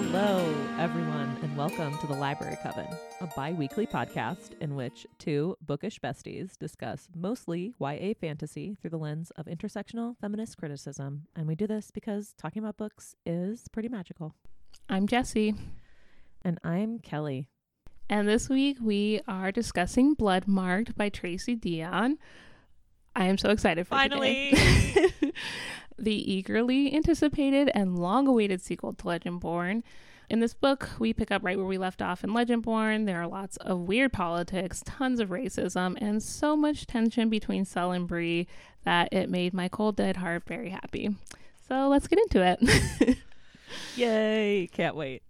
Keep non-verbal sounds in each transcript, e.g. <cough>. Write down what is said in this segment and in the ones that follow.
Hello, everyone, and welcome to the Library Coven, a bi weekly podcast in which two bookish besties discuss mostly YA fantasy through the lens of intersectional feminist criticism. And we do this because talking about books is pretty magical. I'm Jessie. And I'm Kelly. And this week we are discussing Bloodmarked by Tracy Deonn. I am so excited for Finally. <laughs> <laughs> the eagerly anticipated and long awaited sequel to Legendborn. In this book, we pick up right where we left off in Legendborn. There are lots of weird politics, tons of racism, and so much tension between Sel and Bree that it made my cold dead heart very happy. So let's get into it. <laughs> Yay! Can't wait.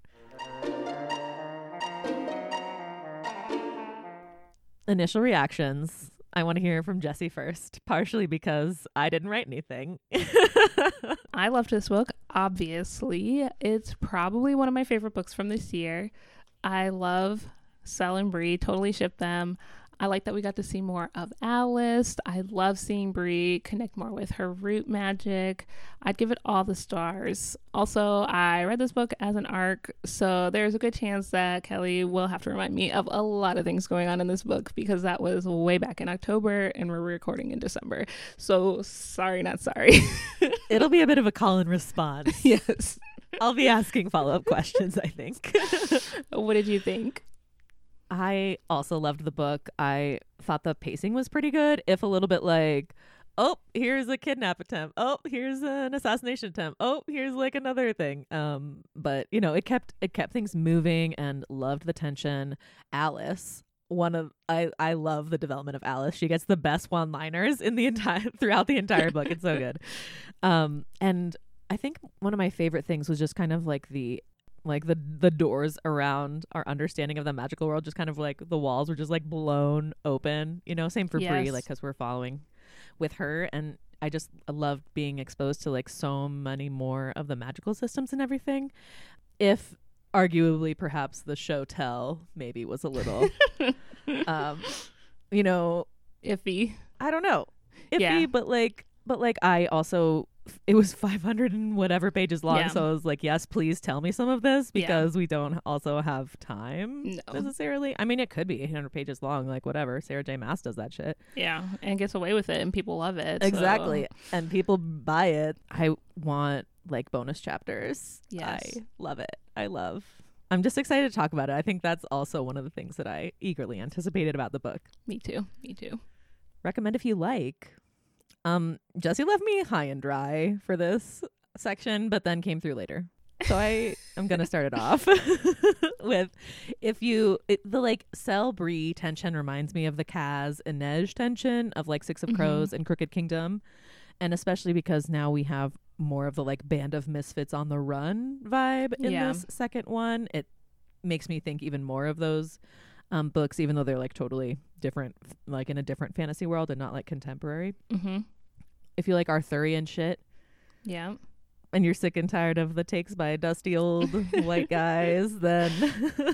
Initial reactions. I want to hear from Jesse first, partially because I didn't write anything. <laughs> I loved this book, obviously. It's probably one of my favorite books from this year. I love Sel and Bree, totally ship them. I like that we got to see more of Alice. I love seeing Bree connect more with her root magic. I'd give it all the stars. Also, I read this book as an arc, so there's a good chance that Kelly will have to remind me of a lot of things going on in this book because that was way back in October and we're recording in December. So sorry, not sorry. <laughs> It'll be a bit of a call and response. yes. I'll be asking follow up questions, I think. <laughs> what did you think? I also loved the book. I thought the pacing was pretty good, if a little bit like, oh, here's a kidnap attempt. Oh, here's an assassination attempt. Oh, here's like another thing. Um, but you know, it kept it kept things moving and loved the tension. Alice, one of I I love the development of Alice. She gets the best one-liners in the entire <laughs> throughout the entire book. It's so good. <laughs> Um, and I think one of my favorite things was just kind of like the like the the doors around our understanding of the magical world just kind of like the walls were just like blown open you know same for Yes. Bree like because we're following with her and I just loved being exposed to like so many more of the magical systems and everything if arguably perhaps the show tell maybe was a little <laughs> um you know Iffy. I don't know iffy Yeah. but like but like I also it was 500 and whatever pages long Yeah. so I was like yes please tell me some of this Yeah. because we don't also have time No. necessarily I mean it could be 800 pages long like whatever Sarah J Maas does that shit Yeah, and gets away with it, and people love it. so- exactly and people buy it I want like bonus chapters Yes. I love it I love I'm just excited to talk about it I think that's also one of the things that I eagerly anticipated about the book Me too. Me too. recommend if you like. Um, Jesse left me high and dry for this section, but then came through later. So I am gonna start it off <laughs> with if you it, the like Sel Bree tension reminds me of the Kaz and Inej tension of like Six of Mhm. Crows and Crooked Kingdom, and especially because now we have more of the like band of misfits on the run vibe in Yeah. this second one. It makes me think even more of those um, books, even though they're like totally different, like in a different fantasy world and not like contemporary. Mm-hmm. If you like Arthurian shit Yeah. and you're sick and tired of the takes by dusty old <laughs> white guys, then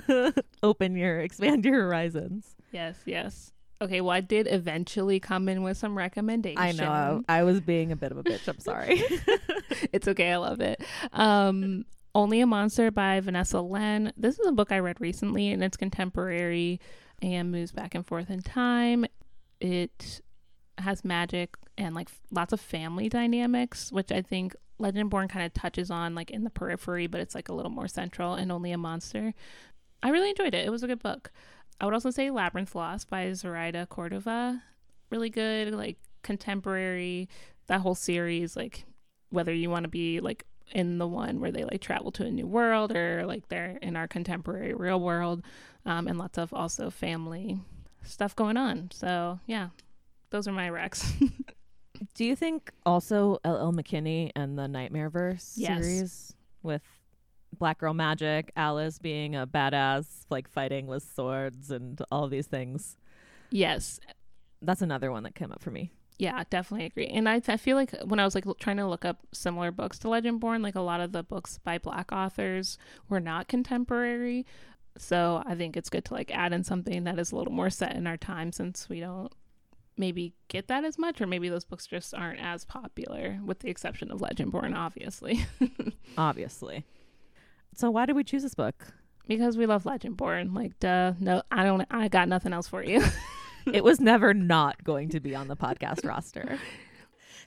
<laughs> open your, expand your horizons. Yes. Yes. Okay. Well, I did eventually come in with some recommendations. I know I, I was being a bit of a bitch. I'm sorry. <laughs> it's okay. I love it. Um, Only a Monster by Vanessa Len. This is a book I read recently, and it's contemporary and moves back and forth in time. It has magic and like lots of family dynamics, which I think Legendborn kind of touches on like in the periphery, but it's like a little more central and only a monster. I really enjoyed it. It was a good book. I would also say Labyrinth Lost by Zoraida Cordova. Really good, like contemporary, that whole series, like whether you want to be like in the one where they like travel to a new world or like they're in our contemporary real world um, and lots of also family stuff going on so yeah those are my recs <laughs> Do you think also L.L. McKinney and the Nightmareverse Yes. series with Black Girl Magic, Alice being a badass, like fighting with swords and all these things? yes That's another one that came up for me. yeah definitely agree and I, I feel like when i was like l- trying to look up similar books to Legendborn, like a lot of the books by black authors were not contemporary so i think it's good to like add in something that is a little more set in our time since we don't maybe get that as much or maybe those books just aren't as popular with the exception of legendborn obviously <laughs> Obviously. So why did we choose this book? Because we love Legendborn. Like, duh. No, I don't. I got nothing else for you. <laughs> it was never not going to be on the podcast <laughs> roster.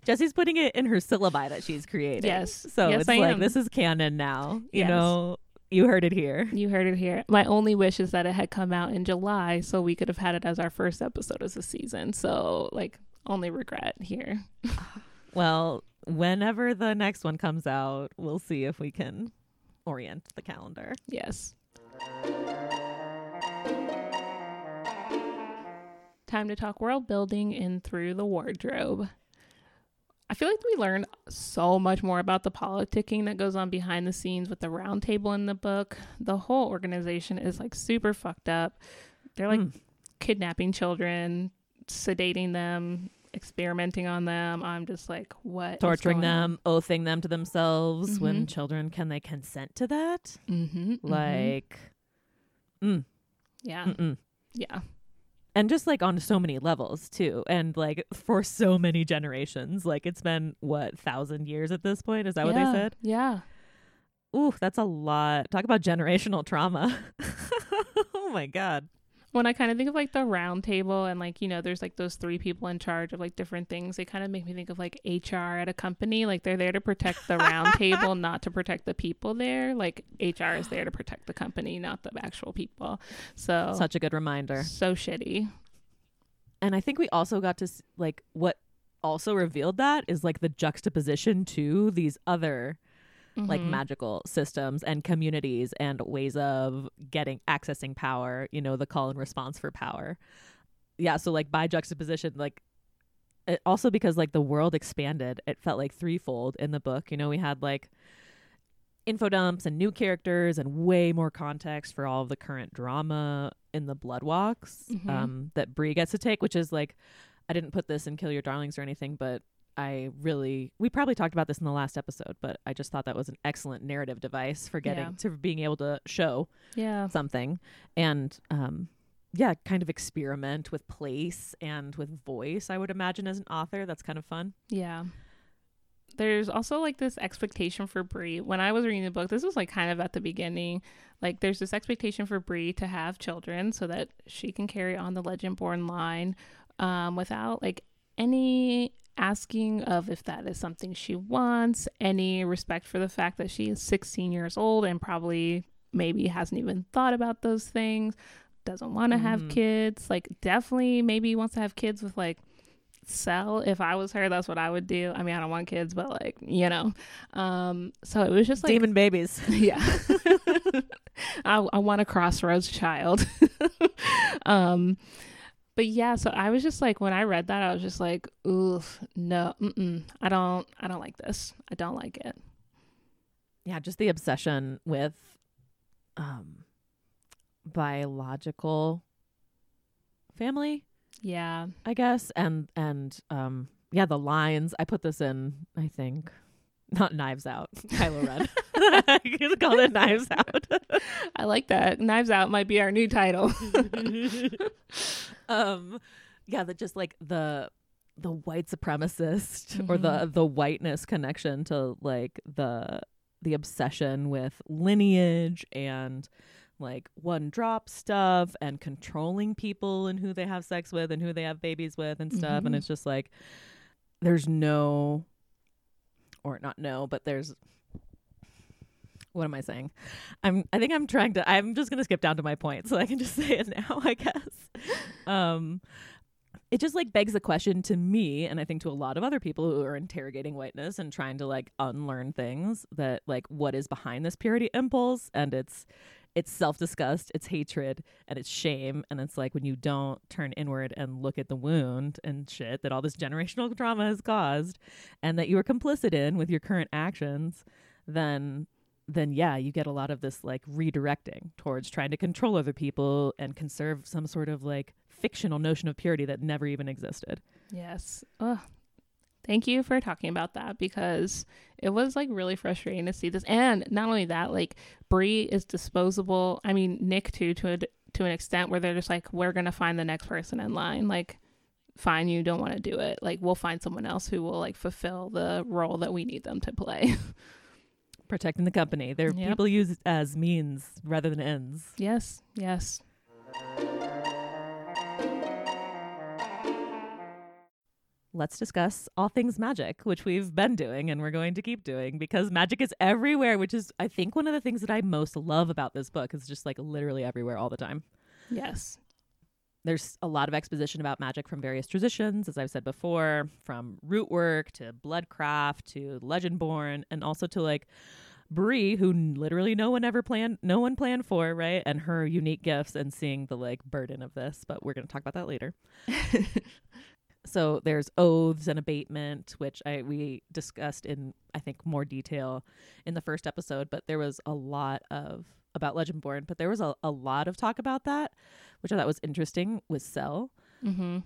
Jesse's putting it in her syllabi that she's creating. Yes. So Yes, it's I like am. this is canon now. You Yes. know, you heard it here. You heard it here. My only wish is that it had come out in July so we could have had it as our first episode of the season. So, like, only regret here. <laughs> Well, whenever the next one comes out, we'll see if we can orient the calendar. Yes. Time to talk world building in Through the Wardrobe. I feel like we learned so much more about the politicking that goes on behind the scenes with the round table in the book. The whole organization is like super fucked up. They're like Mm. kidnapping children, sedating them, experimenting on them. I'm just like, what? Torturing going on? them, oathing them to themselves. When Mhm. children can they consent to that? Mhm, mhm. Like, mm, yeah, mm-mm. yeah. And just like on so many levels too and like for so many generations like it's been what thousand years at this point? Is that what they said? Yeah. ooh that's a lot. Talk about generational trauma. <laughs> Oh my god when I kind of think of like the round table and like, you know, there's like those three people in charge of like different things, they kind of make me think of like HR at a company. Like they're there to protect the round table, <laughs> not to protect the people there. Like HR is there to protect the company, not the actual people. So, such a good reminder so shitty. and i think we also got to like what also revealed that is like the juxtaposition to these other like Mhm. magical systems and communities and ways of getting accessing power you know the call and response for power yeah so like by juxtaposition like it also because like the world expanded it felt like threefold in the book you know we had like info dumps and new characters and way more context for all of the current drama in the blood walks Mhm. um that Bree gets to take which is like I didn't put this in Kill Your Darlings or anything but I really we probably talked about this in the last episode, but I just thought that was an excellent narrative device for getting Yeah. to being able to show Yeah. something and um yeah, kind of experiment with place and with voice, I would imagine as an author. That's kind of fun. Yeah. There's also like this expectation for Bree. When I was reading the book, this was like kind of at the beginning. Like there's this expectation for Bree to have children so that she can carry on the Legendborn line um, without like any asking of if that is something she wants, any respect for the fact that she is 16 years old and probably maybe hasn't even thought about those things, doesn't want to have Mhm. kids, like definitely maybe wants to have kids with like Sel if i was her that's what i would do i mean i don't want kids but like you know um so it was just like Demon babies. <laughs> yeah <laughs> I, I want a crossroads child <laughs> um but yeah so i was just like when i read that i was just like oof no mm-mm, i don't i don't like this i don't like it yeah, just the obsession with um biological family. yeah I guess, and and um, yeah, the lines. I put this in. I think not Knives Out. <laughs> Kylo Ren. <laughs> <laughs> you call it Knives Out. i like that knives out might be our new title um, yeah, that just like the the white supremacist or Mm-hmm. the the whiteness connection to like the the obsession with lineage and like one drop stuff and controlling people and who they have sex with and who they have babies with and stuff and Mhm. it's just like there's no or not no but there's what am i saying? I'm i think i'm trying to i'm just to skip down to my point so i can just <laughs> say it now i guess. Um it just like begs the question to me and i think to a lot of other people who are interrogating whiteness and trying to like unlearn things that like what is behind this purity impulse and it's it's self-disgust it's hatred and it's shame and it's like when you don't turn inward and look at the wound and shit that all this generational trauma has caused and that you are complicit in with your current actions then then yeah you get a lot of this like redirecting towards trying to control other people and conserve some sort of like fictional notion of purity that never even existed Yes. Ugh. Thank you for talking about that because it was like really frustrating to see this. And not only that, like Brie is disposable. I mean, Nick too, to a, to an extent where they're just like, we're gonna find the next person in line. Like, fine, you don't want to do it. Like, we'll find someone else who will like fulfill the role that we need them to play. <laughs> protecting the company. They're Yep. people used as means rather than ends. Yes, yes. Let's discuss all things magic, which we've been doing and we're going to keep doing because magic is everywhere, which is I think one of the things that I most love about this book is just like literally everywhere all the time. Yes. There's a lot of exposition about magic from various traditions, as I've said before, from root work to bloodcraft to legendborn, and also to like Bree, who literally no one ever planned, no one planned for, right? And her unique gifts and seeing the like burden of this. But we're going to talk about that later. <laughs> so there's oaths and abatement, which I we discussed in I think more detail in the first episode. But there was a lot of about Legendborn, but there was a, a lot of talk about that, which I thought was interesting with Sel Mm-hmm.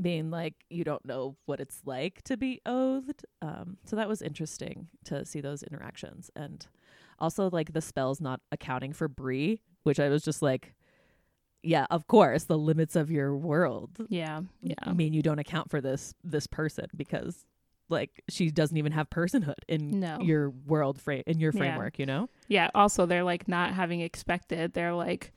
being like you don't know what it's like to be oathed. Um, so that was interesting to see those interactions, and also like the spells not accounting for Bree, which I was just like, yeah, of course, the limits of your world Yeah. Yeah. i mean you don't account for this this person because like she doesn't even have personhood in No. your world frame in your Yeah. framework, you know. Yeah. Also, they're like not having expected. They're like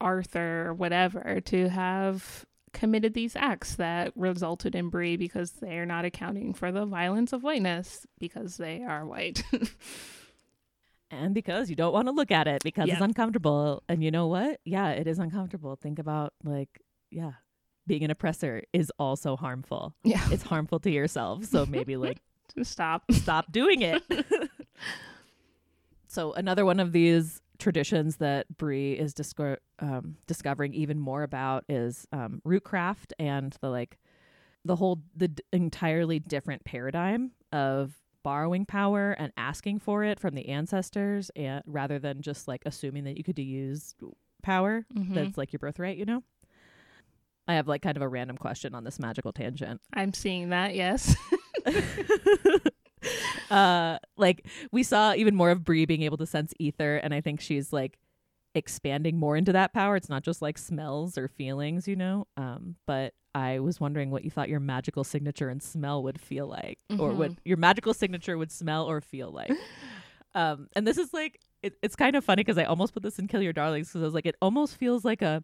Arthur, or whatever, to have committed these acts that resulted in Bree because they're not accounting for the violence of whiteness because they are white. <laughs> and because you don't want to look at it because it's uncomfortable. And you know what? Yeah, it is uncomfortable. Think about like, yeah, being an oppressor is also harmful. yeah. It's harmful to yourself. So maybe like <laughs> Stop. stop doing it. <laughs> so another one of these traditions that Bree is disco- um, discovering even more about is um, rootcraft and the like the whole the d- entirely different paradigm of borrowing power and asking for it from the ancestors and rather than just like assuming that you could use power Mhm. that's like your birthright you know i have like kind of a random question on this magical tangent I'm seeing that. Yes. <laughs> uh like we saw even more of Bree being able to sense ether and I think she's like expanding more into that power. It's not just like smells or feelings, you know. Um but I was wondering what you thought your magical signature and smell would feel like or what Mhm. your magical signature would smell or feel like. <laughs> um and this is like it, it's kind of funny because I almost put this in Kill Your Darlings because I was like it almost feels like a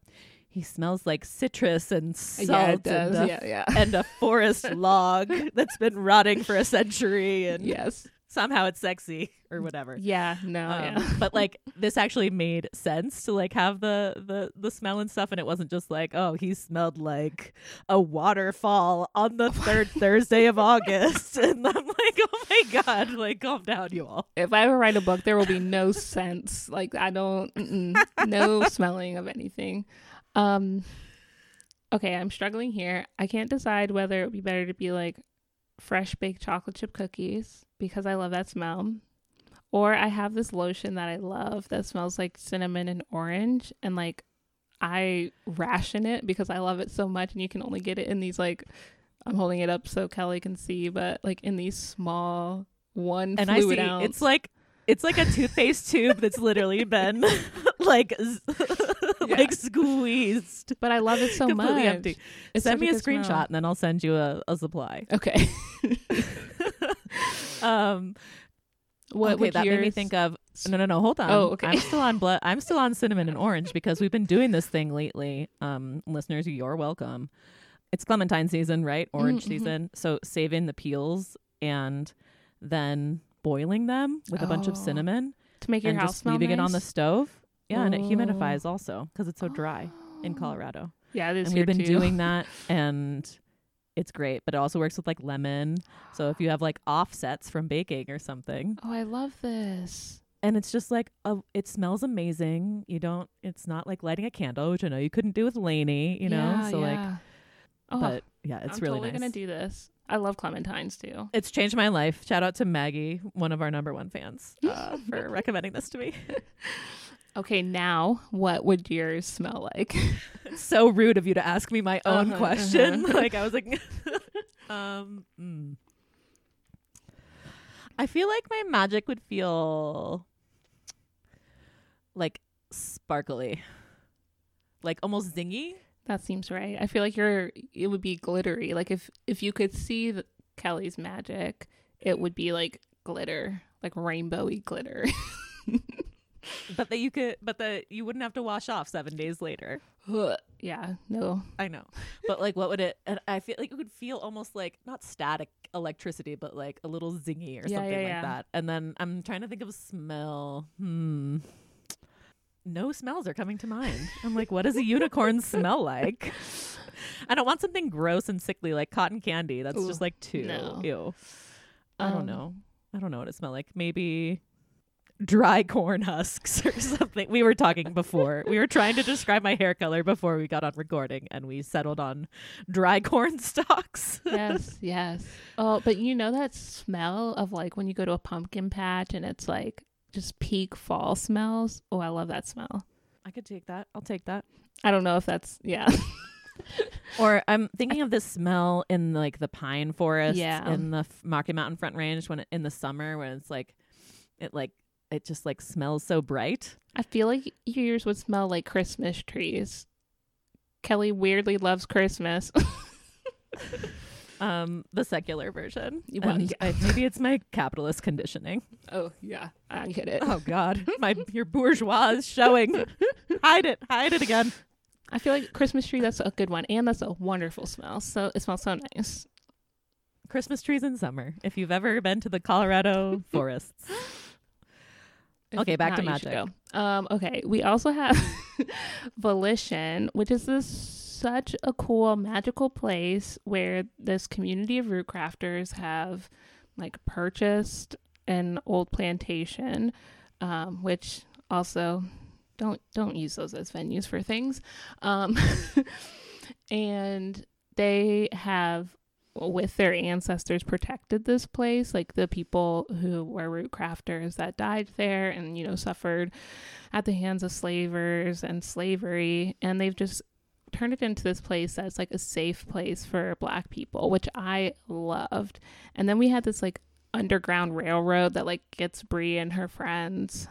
he smells like citrus and salt yeah, and a Yeah. Yeah. and a forest <laughs> log that's been rotting for a century and yes. Somehow it's sexy <laughs> or whatever. Yeah. No. Um, yeah. <laughs> but like this actually made sense to like have the the the smell and stuff and it wasn't just like oh he smelled like a waterfall on the <laughs> third Thursday of August and I'm like oh my god like calm down you all if I ever write a book, there will be no sense. Like I don't, no smelling of anything. Um, okay, I'm struggling here. I can't decide whether it would be better to be like fresh baked chocolate chip cookies because I love that smell, or I have this lotion that I love that smells like cinnamon and orange, and like I ration it because I love it so much, and you can only get it in these like. I'm holding it up so Kelly can see, but like in these small one and I see ounce. it's like it's like a toothpaste tube that's literally been <laughs> like <laughs> <laughs> Yeah. like squeezed But I love it so completely much. empty. It's Send me a good smell. screenshot and then I'll send you a, a supply. Okay. <laughs> um What okay, would that made me think of no no no hold on. Oh, okay. I'm still on blood I'm still on cinnamon and orange because we've been doing this thing lately. Um listeners, you're welcome. It's clementine season, right? Orange Mhm, mhm. season. So saving the peels and then boiling them with a bunch of Oh. cinnamon to make your and house just leaving it on the stove. Yeah, and it Oh. humidifies also because it's so dry in Oh. Colorado. Yeah, it is. And we've been too. doing <laughs> that and it's great, but it also works with like lemon. So if you have like offsets from baking or something, Oh, I love this. and it's just like a, it smells amazing. You don't. It's not like lighting a candle, which I know you couldn't do with Lainey. You know, Yeah, so like, oh, but yeah, it's I'm really totally nice. gonna do this. I love clementines too. it's changed my life. Shout out to Maggie, one of our number one fans, <laughs> uh, for recommending this to me. <laughs> Okay, now what would yours smell like? <laughs> So rude of you to ask me my own Uh-huh, question. uh-huh. <laughs> like I was like, <laughs> um, mm. I feel like my magic would feel like sparkly, like almost zingy. that seems right. I feel like you're. It would be glittery. Like if if you could see the, Kelly's magic, it would be like glitter. like rainbowy glitter. But that you could, but that you wouldn't have to wash off seven days later. yeah, no. I know, but like, what would it? And I feel like it would feel almost like not static electricity, but like a little zingy or Yeah, something yeah, like yeah. that. And then I'm trying to think of a smell. Hmm. No smells are coming to mind. I'm like, what does a unicorn <laughs> smell like? I don't want something gross and sickly like cotton candy. That's Ooh, just like too no. ew. I don't Um, know. I don't know what it smelled like. Maybe dry corn husks or <laughs> something. We were talking before. we were trying to describe my hair color before we got on recording and we settled on dry corn <laughs> stalks. yes, <laughs> yes. Oh, but you know that smell of like when you go to a pumpkin patch and it's like just peak fall smells. Oh, I love that smell. I could take that. I'll take that. I don't know if that's yeah. Or I'm thinking of this smell in like the pine forest Yeah. in the F- Rocky Mountain Front Range when it, in the summer when it's like it like it just like smells so bright. I feel like yours would smell like Christmas trees. Kelly weirdly loves Christmas. <laughs> Um, the secular version. Well, yeah. I, maybe it's my capitalist conditioning. oh yeah, I get it. Oh God, <laughs> my your bourgeois is showing. hide it, hide it again. I feel like Christmas tree. That's a good one, and that's a wonderful smell. So it smells so nice. Christmas trees in summer. If you've ever been to the Colorado <laughs> forests, If Okay, back to not, should magic. Um, okay, we also have <laughs> Volition, which is this such a cool magical place where this community of root crafters have like purchased an old plantation, um, which also don't don't use those as venues for things. Um, <laughs> and they have with their ancestors protected this place like the people who were root crafters that died there and you know suffered at the hands of slavers and slavery. And they've just turned it into this place that's like a safe place for black people which i loved. And then we had this like underground railroad that like gets brie and her friends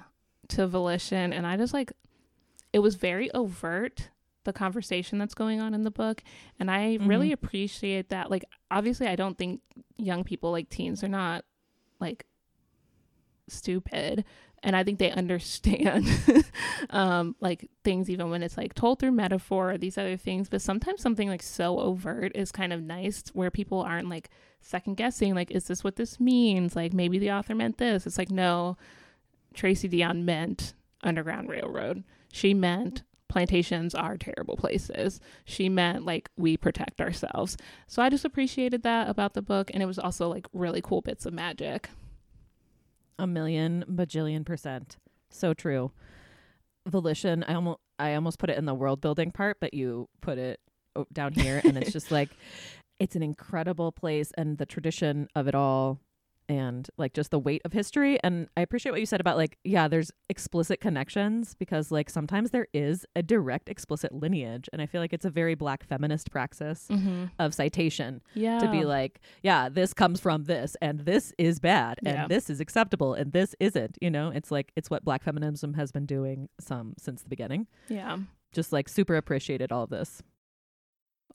to volition. And i just like it was very overt the conversation that's going on in the book and i really Mhm. appreciate that like obviously i don't think young people like teens are not like stupid and i think they <laughs> understand um like things even when it's like told through metaphor or these other things but sometimes something like so overt is kind of nice where people aren't like second guessing like is this what this means? Like maybe the author meant this. It's like no tracy deonn meant underground railroad. She meant plantations are terrible places she meant like we protect ourselves so i just appreciated that about the book and it was also like really cool bits of magic a million bajillion percent, so true. Volition. I almost I almost put it in the world building part, but you put it oh, down here, and it's just like <laughs> it's an incredible place, and the tradition of it all. And like just the weight of history. And I appreciate what you said about like, yeah, there's explicit connections because like sometimes there is a direct explicit lineage. And I feel like it's a very black feminist praxis mm-hmm. of citation yeah to be like, yeah, this comes from this and this is bad and Yeah. this is acceptable and this isn't. You know, it's like it's what black feminism has been doing some since the beginning. yeah Just like super appreciated all of this.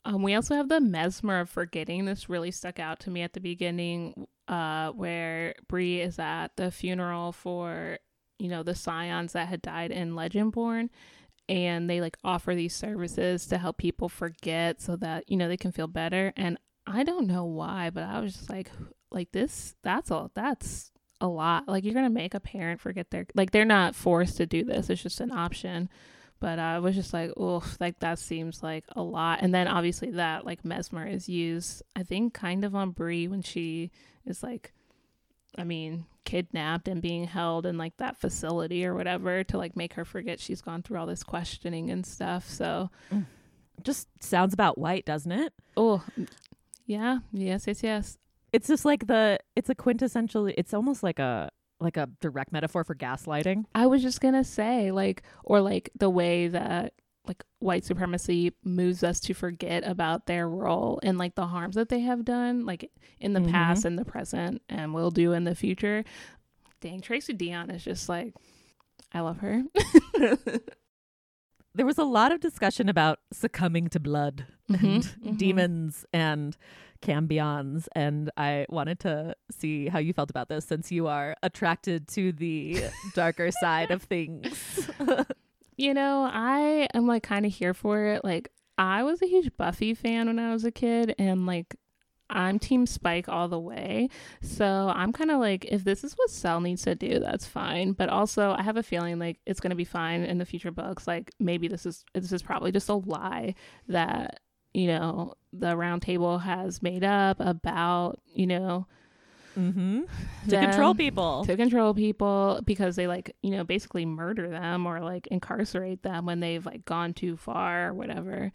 Um, we also have the mesmer of forgetting. This really stuck out to me at the beginning, uh, where Bree is at the funeral for, you know, the scions that had died in Legendborn, and they like offer these services to help people forget so that you know they can feel better. And I don't know why, but I was just like, <sighs> like this. That's all. That's a lot. Like you're gonna make a parent forget their like they're not forced to do this. It's just an option but I was just like, oh, like that seems like a lot. And then obviously that like mesmer is used, I think, kind of on Bree when she is like, I mean, kidnapped and being held in like that facility or whatever to like make her forget she's gone through all this questioning and stuff. So, mm. Just sounds about white, doesn't it? oh, yeah, yes, yes, yes. It's just like the it's a quintessential it's almost like a like a direct metaphor for gaslighting. I was just gonna say, like, or like the way that like white supremacy moves us to forget about their role and like the harms that they have done, like in the Mhm. past and the present, and will do in the future. Dang, Tracy Deonn is just like, I love her. <laughs> there was a lot of discussion about succumbing to blood Mhm, and mhm. demons and cambions and i wanted to see how you felt about this since you are attracted to the darker side of <laughs> things <laughs> You know, I am like kind of here for it. Like, I was a huge Buffy fan when I was a kid, and like, I'm Team Spike all the way. So I'm kind of like, if this is what Sel needs to do, that's fine. But also, I have a feeling like it's gonna be fine in the future books. Like, maybe this is this is probably just a lie that you know the Round Table has made up about you know mm-hmm. to control people. To control people because they like you know basically murder them or like incarcerate them when they've like gone too far or whatever.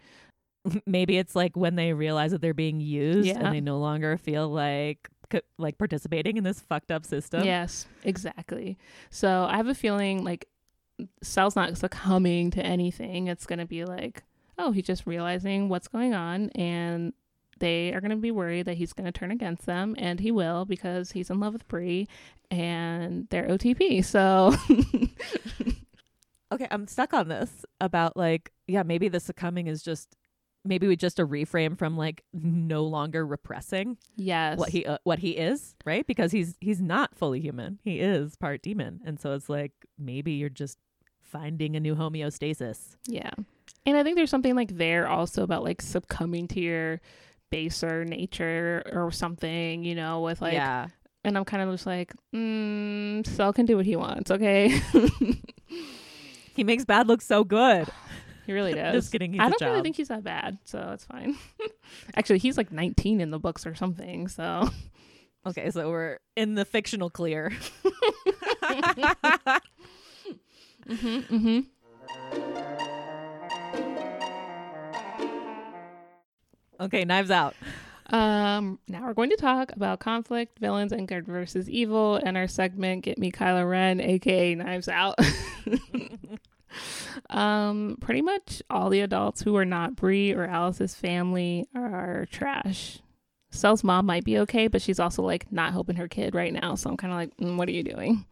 <laughs> Maybe it's like when they realize that they're being used Yeah. and they no longer feel like like participating in this fucked up system. Yes exactly. So i have a feeling like Sel's not succumbing to anything. It's gonna be like oh he's just realizing what's going on and they are going to be worried that he's going to turn against them and he will because he's in love with Bree and they're OTP so <laughs> okay i'm stuck on this about like yeah maybe the succumbing is just maybe we just a reframe from like no longer repressing yes. what he uh, what he is right? Because he's he's not fully human. He is part demon. And so it's like maybe you're just finding a new homeostasis. Yeah. And I think there's something like there also about like succumbing to your baser nature or something, you know, with like, yeah and I'm kind of just like, mm, Sel can do what he wants, okay? <laughs> he makes bad look so good he really <laughs> does. just kidding I don't really think he's that bad, so it's fine. <laughs> Actually, he's like 19 in the books or something, so. okay so we're in the fictional clear hmm hmm okay knives out Um, now we're going to talk about conflict, villains, and good versus evil, and our segment "Get Me Kylo Ren," aka Knives Out. <laughs> um, pretty much all the adults who are not Bree or Alice's family are trash. Sel's mom might be okay, but she's also like not helping her kid right now. So I'm kind of like, mm, what are you doing?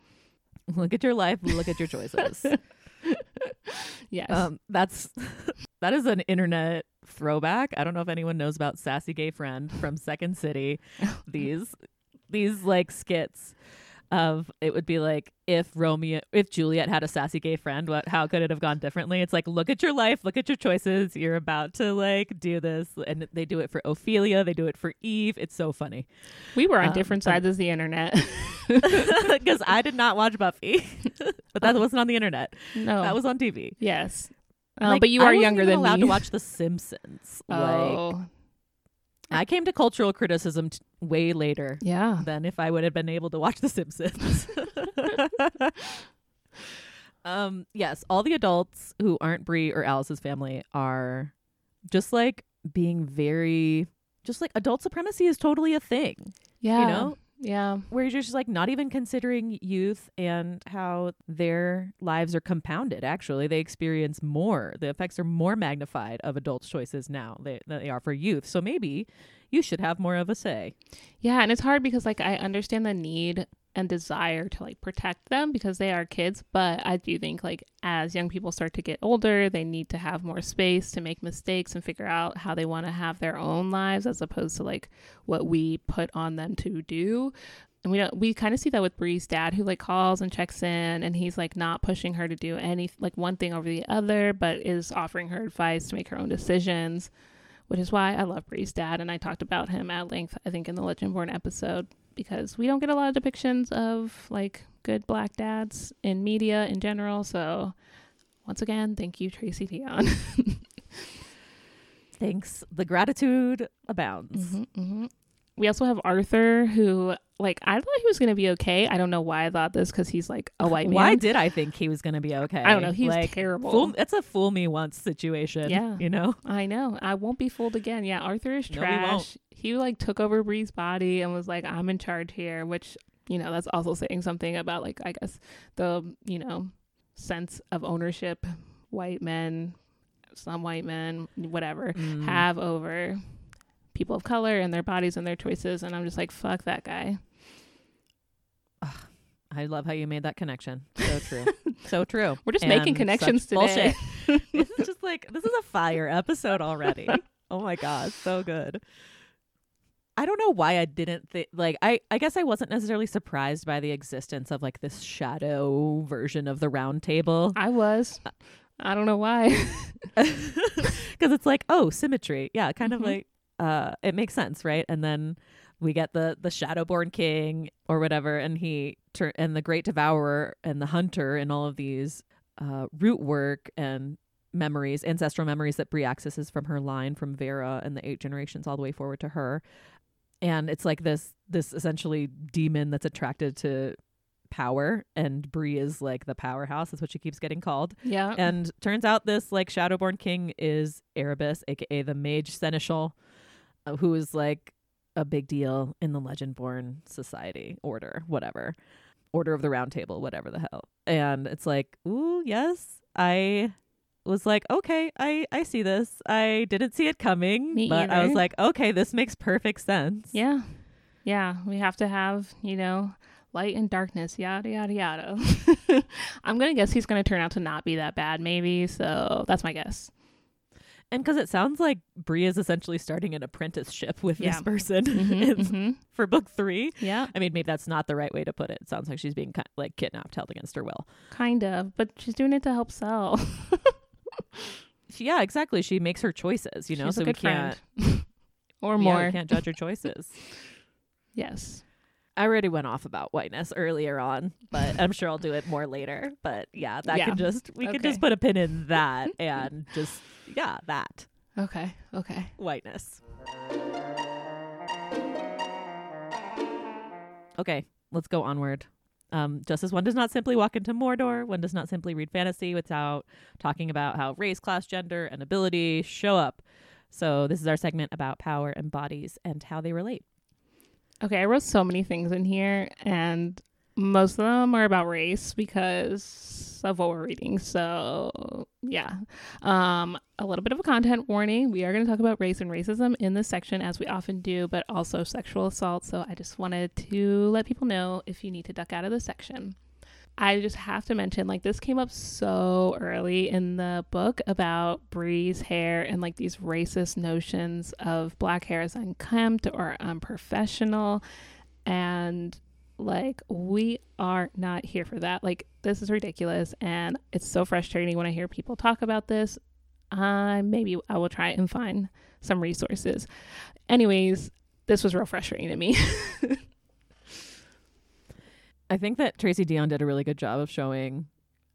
look at your life look at your choices <laughs> Yes. um that's <laughs> that is an internet throwback. I don't know if anyone knows about sassy gay friend from second city. <laughs> These these like skits of it would be like if Romeo if Juliet had a sassy gay friend what how could it have gone differently? It's like look at your life look at your choices. You're about to like do this. And they do it for Ophelia. They do it for Eve. It's so funny. We were on um, different um, sides of the internet. <laughs> because I did not watch Buffy <laughs> but that wasn't on the internet. No. that was on TV yes. Um, Like, but you are younger than allowed me. to watch The Simpsons <laughs> like oh, I came to cultural criticism t- way later yeah. than if I would have been able to watch The Simpsons. <laughs> um, yes, all the adults who aren't Bree or Alice's family are just like being very, just like adult supremacy is totally a thing. Yeah. You know, Yeah. where you're just like not even considering youth and how their lives are compounded. Actually, they experience more. The effects are more magnified of adults' choices now than they are for youth. So maybe you should have more of a say. Yeah, and it's hard because like I understand the need and desire to like protect them because they are kids, but I do think like as young people start to get older, they need to have more space to make mistakes and figure out how they want to have their own lives as opposed to like what we put on them to do. And we don't, we kind of see that with Bree's dad who like calls and checks in and he's like not pushing her to do any like one thing over the other, but is offering her advice to make her own decisions which is why I love Bree's dad, and I talked about him at length, I think, in the Legendborn episode, because we don't get a lot of depictions of like good black dads in media in general. So, once again, thank you, Tracy Deonn. Thanks. The gratitude abounds. Mhm, mhm. We also have Arthur, who like I thought he was gonna be okay. I don't know why I thought this because he's like a white <laughs> man. Why did I think he was going to be okay? I don't know. He's like, terrible. Fool, it's a fool me once situation. Yeah. You know? <laughs> I know. I won't be fooled again. Yeah, Arthur is No, trash. won't. he like took over Bree's body and was like, I'm in charge here, which, you know, that's also saying something about like I guess the, you know, sense of ownership white men, some white men, whatever, Mm. have over people of color and their bodies and their choices. And I'm just like, fuck that guy. I love how you made that connection. So <laughs> true. so true. We're just making connections today. bullshit. <laughs> this is just like this is a fire episode already. oh my god, so good. I don't know why I didn't think like I I guess I wasn't necessarily surprised by the existence of like this shadow version of the round table I was. I don't know why. <laughs> because it's like oh symmetry yeah kind of Mhm. like uh it makes sense right and then we get the the shadowborn king or whatever and he tur- and the great devourer and the hunter and all of these uh root work and memories ancestral memories that Bree accesses from her line from Vera and the eight generations all the way forward to her and it's like this this essentially demon that's attracted to power and Bree is like the powerhouse that's what she keeps getting called yeah. and turns out this like Shadowborn King is Erebus, aka the Mage Seneschal, uh, who is like a big deal in the Legendborn Society order, whatever. Order of the Round Table, whatever the hell. And it's like, ooh, yes. I was like, okay, I I see this. I didn't see it coming, Me but I was like, okay, this makes perfect sense. yeah. Yeah. We have to have, you know, light and darkness, yada, yada, yada. <laughs> I'm going to guess he's going to turn out to not be that bad, maybe. So that's my guess. And because it sounds like Bree is essentially starting an apprenticeship with Yeah. this person <laughs> Mhm, It's- mhm. for book three. Yeah. I mean, maybe that's not the right way to put it. It sounds like she's being like kidnapped, held against her will. Kind of. But she's doing it to help Sel. <laughs> Yeah, exactly. She makes her choices, you know, she's so we can't, <laughs> or yeah, we can't judge her choices. Yes. I already went off about whiteness earlier on, but I'm sure I'll do it more later. But yeah, that Yeah. can just we could just put a pin in that and just yeah, that Okay. Okay. whiteness. Okay, let's go onward. Um, just as one does not simply walk into Mordor, one does not simply read fantasy without talking about how race, class, gender, and ability show up. So this is our segment about power and bodies and how they relate. Okay, I wrote so many things in here, and most of them are about race because of what we're reading. So, yeah. Um, a little bit of a content warning. We are going to talk about race and racism in this section, as we often do, but also sexual assault. So, I just wanted to let people know if you need to duck out of this section. I just have to mention, like, this came up so early in the book about Bree's hair and like these racist notions of black hair as unkempt or unprofessional. And like, we are not here for that. Like, this is ridiculous. And it's so frustrating when I hear people talk about this. Uh, maybe I will try and find some resources. Anyways, this was real frustrating to me. <laughs> I think that Tracy Deonn did a really good job of showing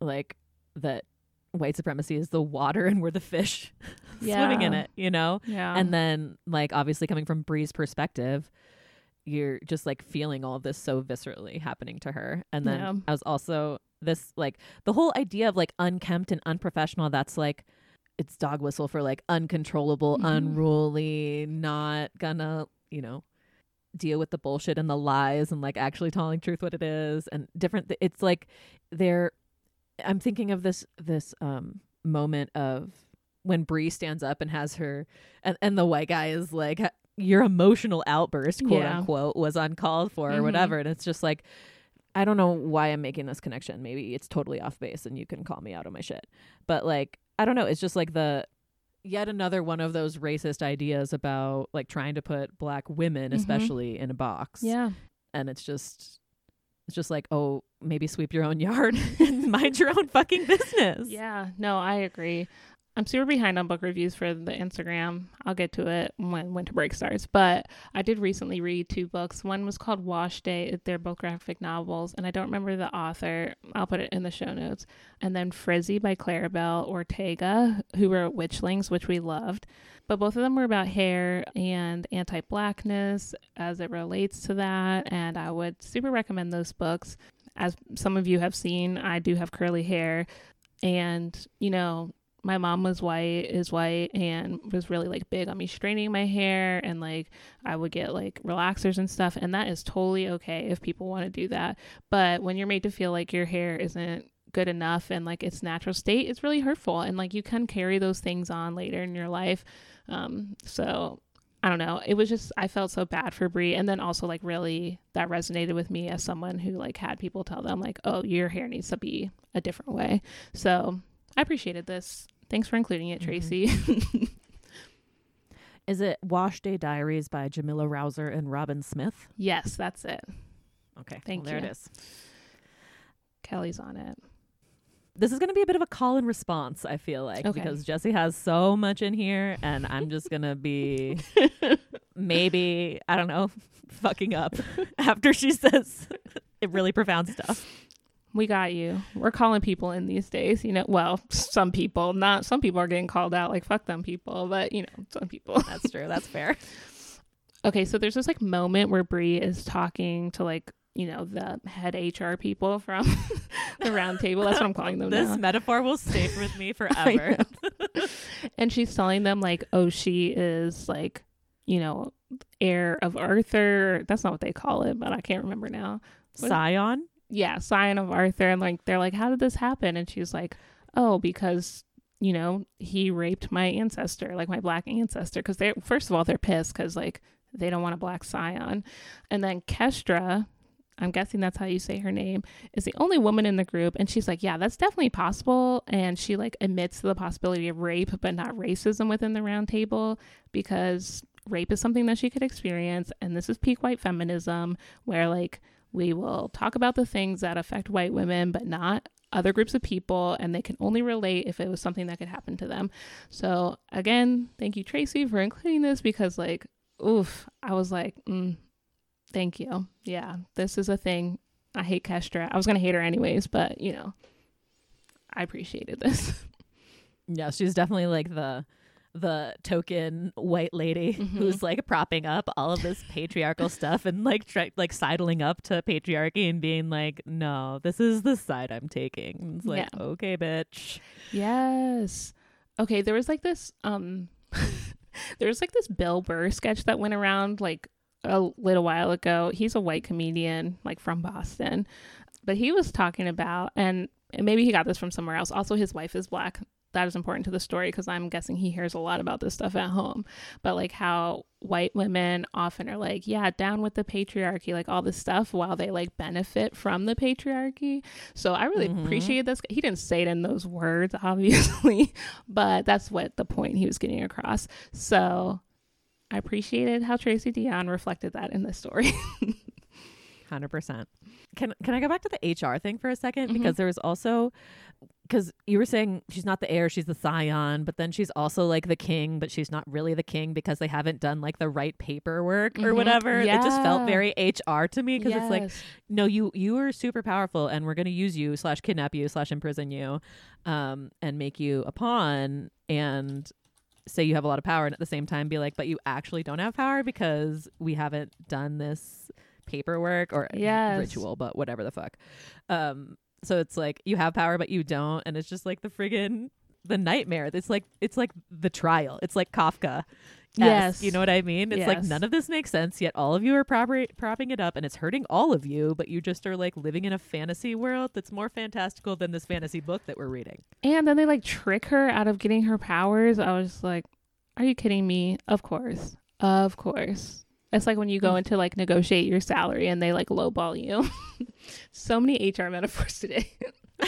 like that white supremacy is the water and we're the fish <laughs> swimming in it, you know? yeah. and then like obviously coming from Bree's perspective, you're just like feeling all of this so viscerally happening to her. And then Yeah. I was also this like the whole idea of like unkempt and unprofessional, that's like it's dog whistle for like uncontrollable, Mhm. unruly, not gonna, you know, deal with the bullshit and the lies and like actually telling truth what it is and different th- it's like they're I'm thinking of this this um moment of when Bree stands up and has her and, and the white guy is like "Ha- your emotional outburst quote Yeah. unquote was uncalled for or Mhm. whatever and it's just like I don't know why I'm making this connection maybe it's totally off base and you can call me out on my shit but like I don't know it's just like the yet another one of those racist ideas about like trying to put black women Mhm. especially in a box yeah. and it's just it's just like oh maybe sweep your own <laughs> yard and mind your own fucking business Yeah, no, I agree. I'm super behind on book reviews for the Instagram. I'll get to it when winter break starts. But I did recently read two books. One was called Wash Day. They're both graphic novels, and I don't remember the author. I'll put it in the show notes. And then Frizzy by Claribel Ortega, who wrote Witchlings, which we loved. But both of them were about hair and anti blackness as it relates to that. And I would super recommend those books. As some of you have seen, I do have curly hair. And, you know, my mom was white, is white, and was really like big on me straightening my hair. And like, I would get like relaxers and stuff. And that is totally okay if people want to do that. But when you're made to feel like your hair isn't good enough and like its natural state, it's really hurtful. And like, you can carry those things on later in your life. Um, so I don't know. It was just I felt so bad for Bree, and then also like really that resonated with me as someone who like had people tell them like, "Oh, your hair needs to be a different way." So I appreciated this. Thanks for including it, Mhm. Tracy. <laughs> Is it Wash Day Diaries by Jamila Rowser and Robin Smith? yes, that's it. Okay, Thank well, there you. it is. Kelly's on it. This is going to be a bit of a call and response, I feel like, Okay. because Jesse has so much in here, and I'm just going to be <laughs> maybe, I don't know, fucking up after she says it <laughs> really profound stuff. We got you. We're calling people in these days, you know. Well, some people, not some people are getting called out like fuck them people, but you know, some people. That's true. That's <laughs> fair. Okay, so there's this like moment where Bree is talking to like, you know, the head HR people from <laughs> the round table. That's what I'm calling them This now. metaphor will stay with me <laughs> forever. and she's telling them like, oh, she is like, you know, heir of Arthur. That's not what they call it, but I can't remember now. What- Scion? Yeah, scion of Arthur. And like they're like, How did this happen? And she's like, Oh, because you know he raped my ancestor, like my black ancestor. Because they first of all they're pissed because like they don't want a black scion, and then Kestra. I'm guessing that's how you say her name, is the only woman in the group. And she's like, Yeah, that's definitely possible. And she like admits to the possibility of rape, but not racism within the round table because rape is something that she could experience. And this is peak white feminism, where like we will talk about the things that affect white women, but not other groups of people, and they can only relate if it was something that could happen to them. So, again, thank you, Tracy, for including this because, like, oof, I was like, mm, thank you. Yeah, this is a thing. I hate Kestra. I was going to hate her anyways, but, you know, I appreciated this. <laughs> Yeah, she's definitely like the the token white lady Mhm. who's like propping up all of this patriarchal stuff and like try, like sidling up to patriarchy and being like, "No, this is the side I'm taking." And it's like, Yeah. "Okay, bitch." Yes. Okay, there was like this um <laughs> there was like this Bill Burr sketch that went around like a little while ago. He's a white comedian like from Boston. But he was talking about and maybe he got this from somewhere else. Also his wife is black. That is important to the story because I'm guessing he hears a lot about this stuff at home. But like how white women often are like, yeah, down with the patriarchy, like all this stuff, while they like benefit from the patriarchy. So I really Mhm. appreciate this. He didn't say it in those words, <laughs> obviously, but that's what the point he was getting across. So I appreciated how Tracy Deonn reflected that in the story. <laughs> Hundred percent. Can Can I go back to the HR thing for a 2nd Mhm. Because there was also because you were saying she's not the heir, she's the scion, but then she's also like the king, but she's not really the king because they haven't done like the right paperwork or Mhm. whatever. It just felt very HR to me because it's like no you you are super powerful and we're going to use you slash kidnap you slash imprison you um and make you a pawn and say you have a lot of power and at the same time be like but you actually don't have power because we haven't done this paperwork or Yes. ritual but whatever the fuck um so it's like you have power but you don't and it's just like the friggin the nightmare it's like it's like the trial it's like kafka Yes. you know what I mean? It's like none of this makes sense, yet all of you are proper- propping it up and it's hurting all of you, but you just are like living in a fantasy world that's more fantastical than this fantasy book that we're reading. And then they like trick her out of getting her powers. I was just like, are you kidding me? Of course. Of course. It's like when you go Mm. into like negotiate your salary and they like lowball you. <laughs> so many HR metaphors today. <laughs>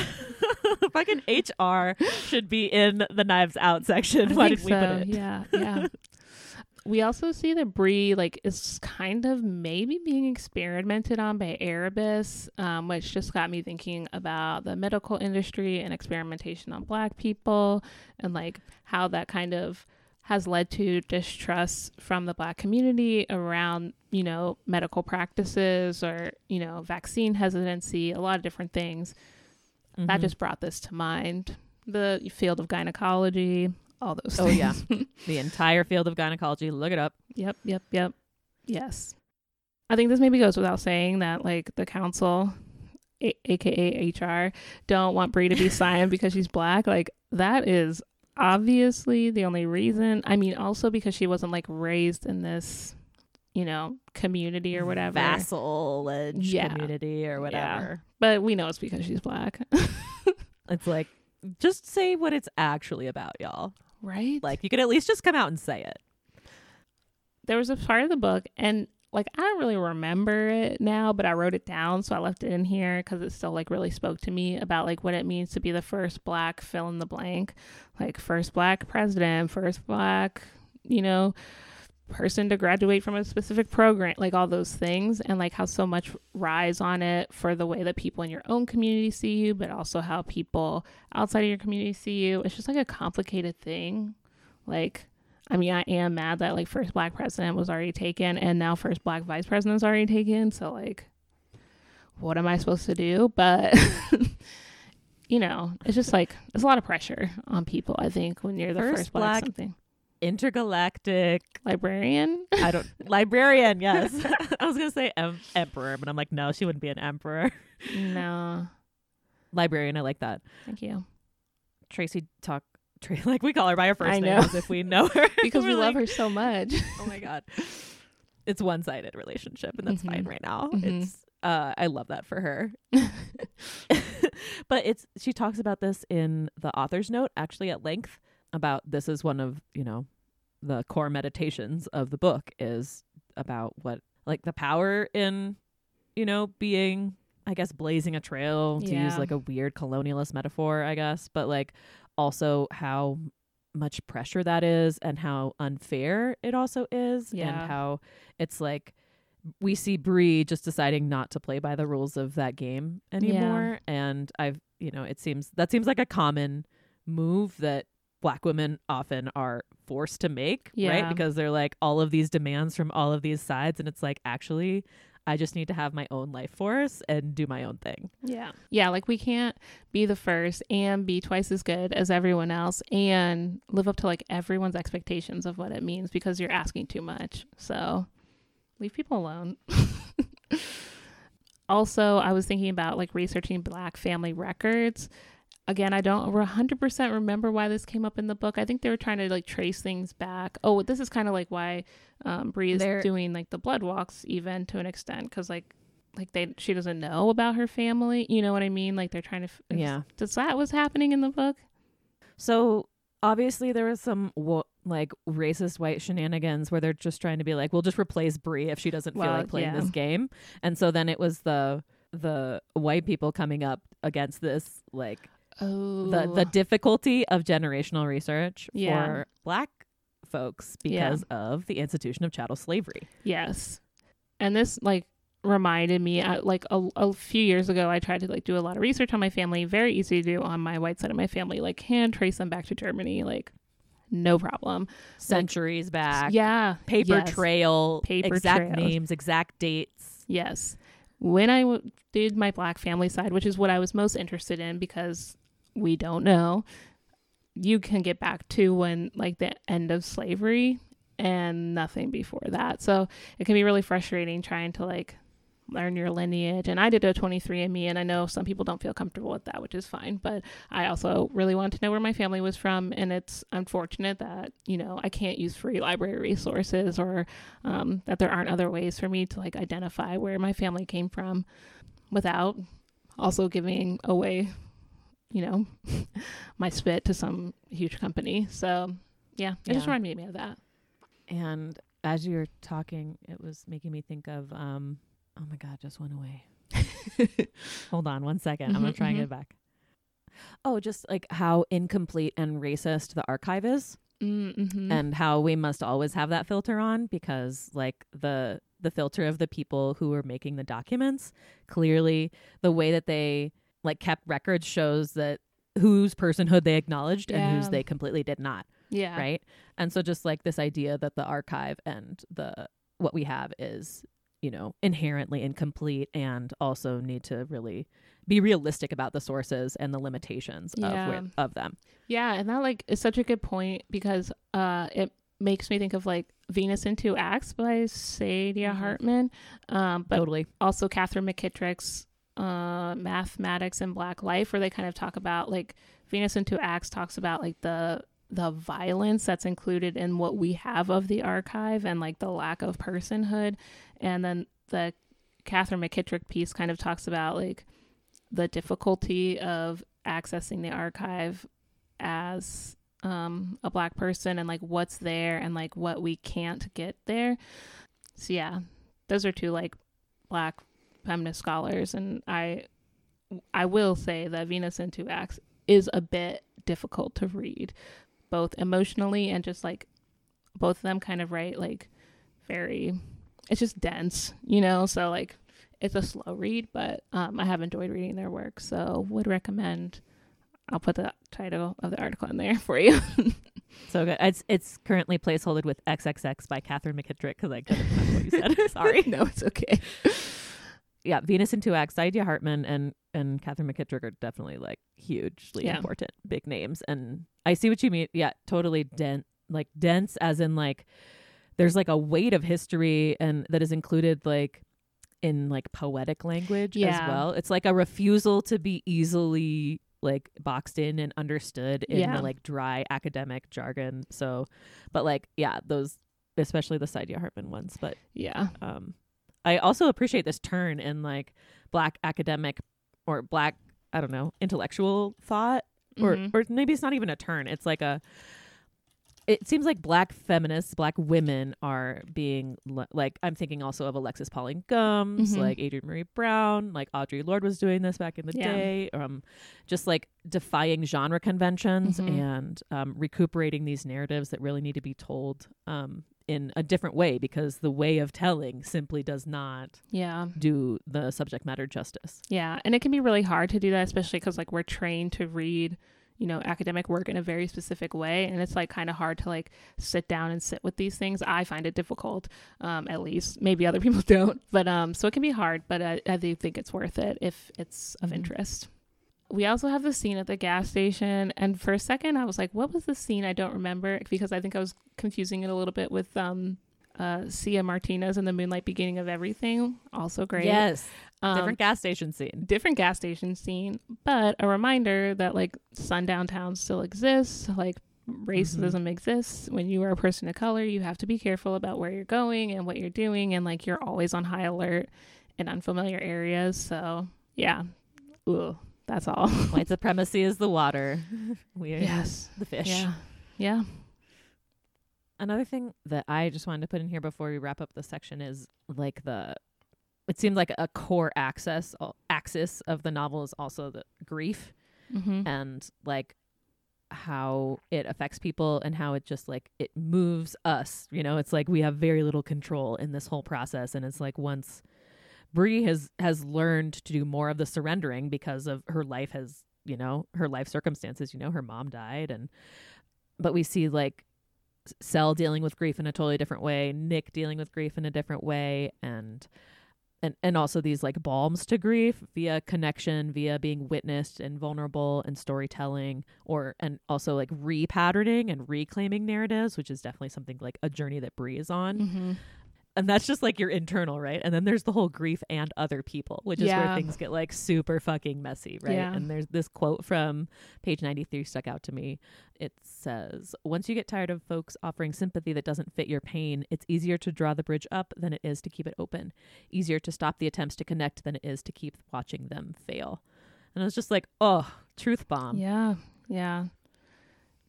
Fucking HR should be in the knives out section. I Why did we put it? Yeah, yeah. we also see that Bree like is kind of maybe being experimented on by Erebus, um, which just got me thinking about the medical industry and experimentation on Black people, and like how that kind of has led to distrust from the Black community around you know medical practices or you know vaccine hesitancy, a lot of different things that Mhm. just brought this to mind. The field of gynecology, all those Oh, things. yeah. <laughs> the entire field of gynecology. Look it up. yep, yep, yep. Yes. I think this maybe goes without saying that, like, the council, a- aka HR, don't want Bree to be signed because she's black. Like, that is obviously the only reason. I mean, also because she wasn't, like, raised in this, you know, community or whatever. Vassalage Yeah. community or whatever. But we know it's because she's black. <laughs> It's like, just say what it's actually about, y'all. right? Like, you could at least just come out and say it. there was a part of the book, and like I don't really remember it now, but I wrote it down, so I left it in here because it still like really spoke to me about like what it means to be the first black fill in the blank, like first black president, first black, you know, person to graduate from a specific program, like all those things, and like how so much rise on it for the way that people in your own community see you, but also how people outside of your community see you. It's just like a complicated thing. Like, I mean, I am mad that like first black president was already taken and now first black vice president is already taken. So, like, what am I supposed to do? But. <laughs> you know, it's just like it's a lot of pressure on people. I think when you're the first, First black, black something Intergalactic. librarian. I don't librarian. <laughs> Yes, <laughs> I was gonna say em- emperor, but I'm like, no, she wouldn't be an emperor. no, librarian. I like that. thank you. Tracy talk. <laughs> Like we call her by her first name as if we know <laughs> her <laughs> Because we love like, her so much. Oh my god, it's one sided relationship, and that's fine Mhm. right now. Mhm. It's uh, I love that for her. but it's she talks about this in the author's note actually at length about this is one of you know the core meditations of the book is about what like the power in you know being i guess blazing a trail to use like a weird colonialist metaphor i guess but like also how much pressure that is and how unfair it also is and how it's like we see Bree just deciding not to play by the rules of that game anymore. And I've you know it seems that seems like a common move that black women often are forced to make right? Because they're like all of these demands from all of these sides. And it's like actually I just need to have my own life force and do my own thing. Yeah. Yeah, like we can't be the first and be twice as good as everyone else and live up to like everyone's expectations of what it means because you're asking too much. So leave people alone. <laughs> also, I was thinking about like researching black family records. Again, I don't 100% remember why this came up in the book. I think they were trying to like trace things back. Oh, this is kind of like why um, Bree is They're- doing like the blood walks even to an extent because like like they she doesn't know about her family. You know what I mean? Like they're trying to. Yeah. Does that was happening in the book? So obviously there was some wo- like racist white shenanigans where they're just trying to be like, we'll just replace Bree if she doesn't feel like playing yeah. this game. And so then it was the the white people coming up against this like Oh, the the oh. difficulty of generational research Yeah. for black folks Yeah. because of the institution of chattel slavery. Yes. And this like reminded me I, like a, a few years ago I tried to like do a lot of research on my family, very easy to do on my white side of my family, like hand trace them back to Germany, like no problem. Centuries back. yeah. Paper yes, trail, Paper exact trails. names, exact dates. Yes. When I w- did my black family side, which is what I was most interested in because we don't know, you can get back to when like the end of slavery and nothing before that. So it can be really frustrating trying to like learn your lineage. And I did a 23andMe, and I know some people don't feel comfortable with that, which is fine. But I also really wanted to know where my family was from. And it's unfortunate that, you know, I can't use free library resources or um, that there aren't other ways for me to like identify where my family came from without also giving away, you know, <laughs> my spit to some huge company. So yeah, it just reminded me of that. And as you were talking, it was making me think of um oh my god, just went away. <laughs> Hold on one second. I'm gonna Mhm, try and mhm. get it back. Oh, just like how incomplete and racist the archive is Mm-hmm. and how we must always have that filter on because like the the filter of the people who were making the documents clearly the way that they like kept records shows that whose personhood they acknowledged and whose they completely did not yeah. right and so just like this idea that the archive and the what we have is you know inherently incomplete and also need to really be realistic about the sources and the limitations of where, of them Yeah, and that like is such a good point because uh it makes me think of like Venus in Two Acts by Saidiya Mhm. Hartman. Um but totally also Katherine McKittrick's uh Mathematics and Black Life where they kind of talk about like Venus in Two Acts talks about like the the violence that's included in what we have of the archive and like the lack of personhood and then the Katherine McKittrick piece kind of talks about like the difficulty of accessing the archive as um, a black person and like what's there and like what we can't get there. So yeah, those are two like black feminist scholars, and I I will say that Venus in Two Acts is a bit difficult to read, both emotionally and just like both of them kind of write like very it's just dense, you know. So like it's a slow read, but um, I have enjoyed reading their work, so would recommend. I'll put the title of the article in there <laughs> for you. So good. It's it's currently placeholdered with XXX by Katherine McKittrick because I couldn't remember what you said. <laughs> Sorry. no, it's okay. Yeah, Venus in Two Acts. Saidiya Hartman and and Katherine McKittrick are definitely like hugely Yeah. important, big names. And I see what you mean. Yeah, totally dense. Like dense, as in like there's like a weight of history and that is included like in like poetic language as well. It's like a refusal to be easily like boxed in and understood in Yeah. the like dry academic jargon. So, but like yeah, those especially the Saidiya Hartman ones. But Yeah. um, I also appreciate this turn in like black academic or black I don't know intellectual thought or Mhm. or maybe it's not even a turn. It's like a. It seems like black feminists, black women are being le- like I'm thinking also of Alexis Pauline Gumbs, Mhm. like Adrienne Maree Brown, like Audre Lorde was doing this back in the Yeah. day. Um, just like defying genre conventions Mhm. and um, recuperating these narratives that really need to be told um, in a different way because the way of telling simply does not yeah. do the subject matter justice. Yeah, and it can be really hard to do that, especially because like we're trained to read, you know, academic work in a very specific way, and it's like kind of hard to like sit down and sit with these things. I find it difficult, um, at least maybe other <laughs> people don't, but um, so it can be hard, but I, I do think it's worth it if it's of Mhm. interest. We also have the scene at the gas station, and for a second I was like, "What was the scene?" I don't remember because I think I was confusing it a little bit with um, uh, Sia Martinez and the Moonlight Beginning of Everything. Also great. Yes, Um, different gas station scene. different gas station scene, but a reminder that like sundown towns still exists. like racism exists. When you are a person of color, you have to be careful about where you're going and what you're doing, and like you're always on high alert in unfamiliar areas. So yeah, Ooh, that's all. <laughs> White supremacy is the water. We are yes. the fish. Yeah. Yeah. Another thing that I just wanted to put in here before we wrap up the section is like the it seemed like a core axis axis of the novel is also the grief Mm-hmm. and like how it affects people and how it just like it moves us you know it's like we have very little control in this whole process and it's like once Bree has has learned to do more of the surrendering because of her life has you know her life circumstances you know her mom died and but we see like Sel dealing with grief in a totally different way, Nick dealing with grief in a different way, and and and also these like balms to grief via connection, via being witnessed and vulnerable and storytelling, or and also like repatterning and reclaiming narratives, which is definitely something like a journey that Bree is on. Mm-hmm. And that's just like your internal, right? And then there's the whole grief and other people, which is where things get like super fucking messy, right? Yeah. And there's this quote from page 93 stuck out to me. It says, Once you get tired of folks offering sympathy that doesn't fit your pain, it's easier to draw the bridge up than it is to keep it open. Easier to stop the attempts to connect than it is to keep watching them fail. And I was just like, oh, truth bomb. Yeah. Yeah.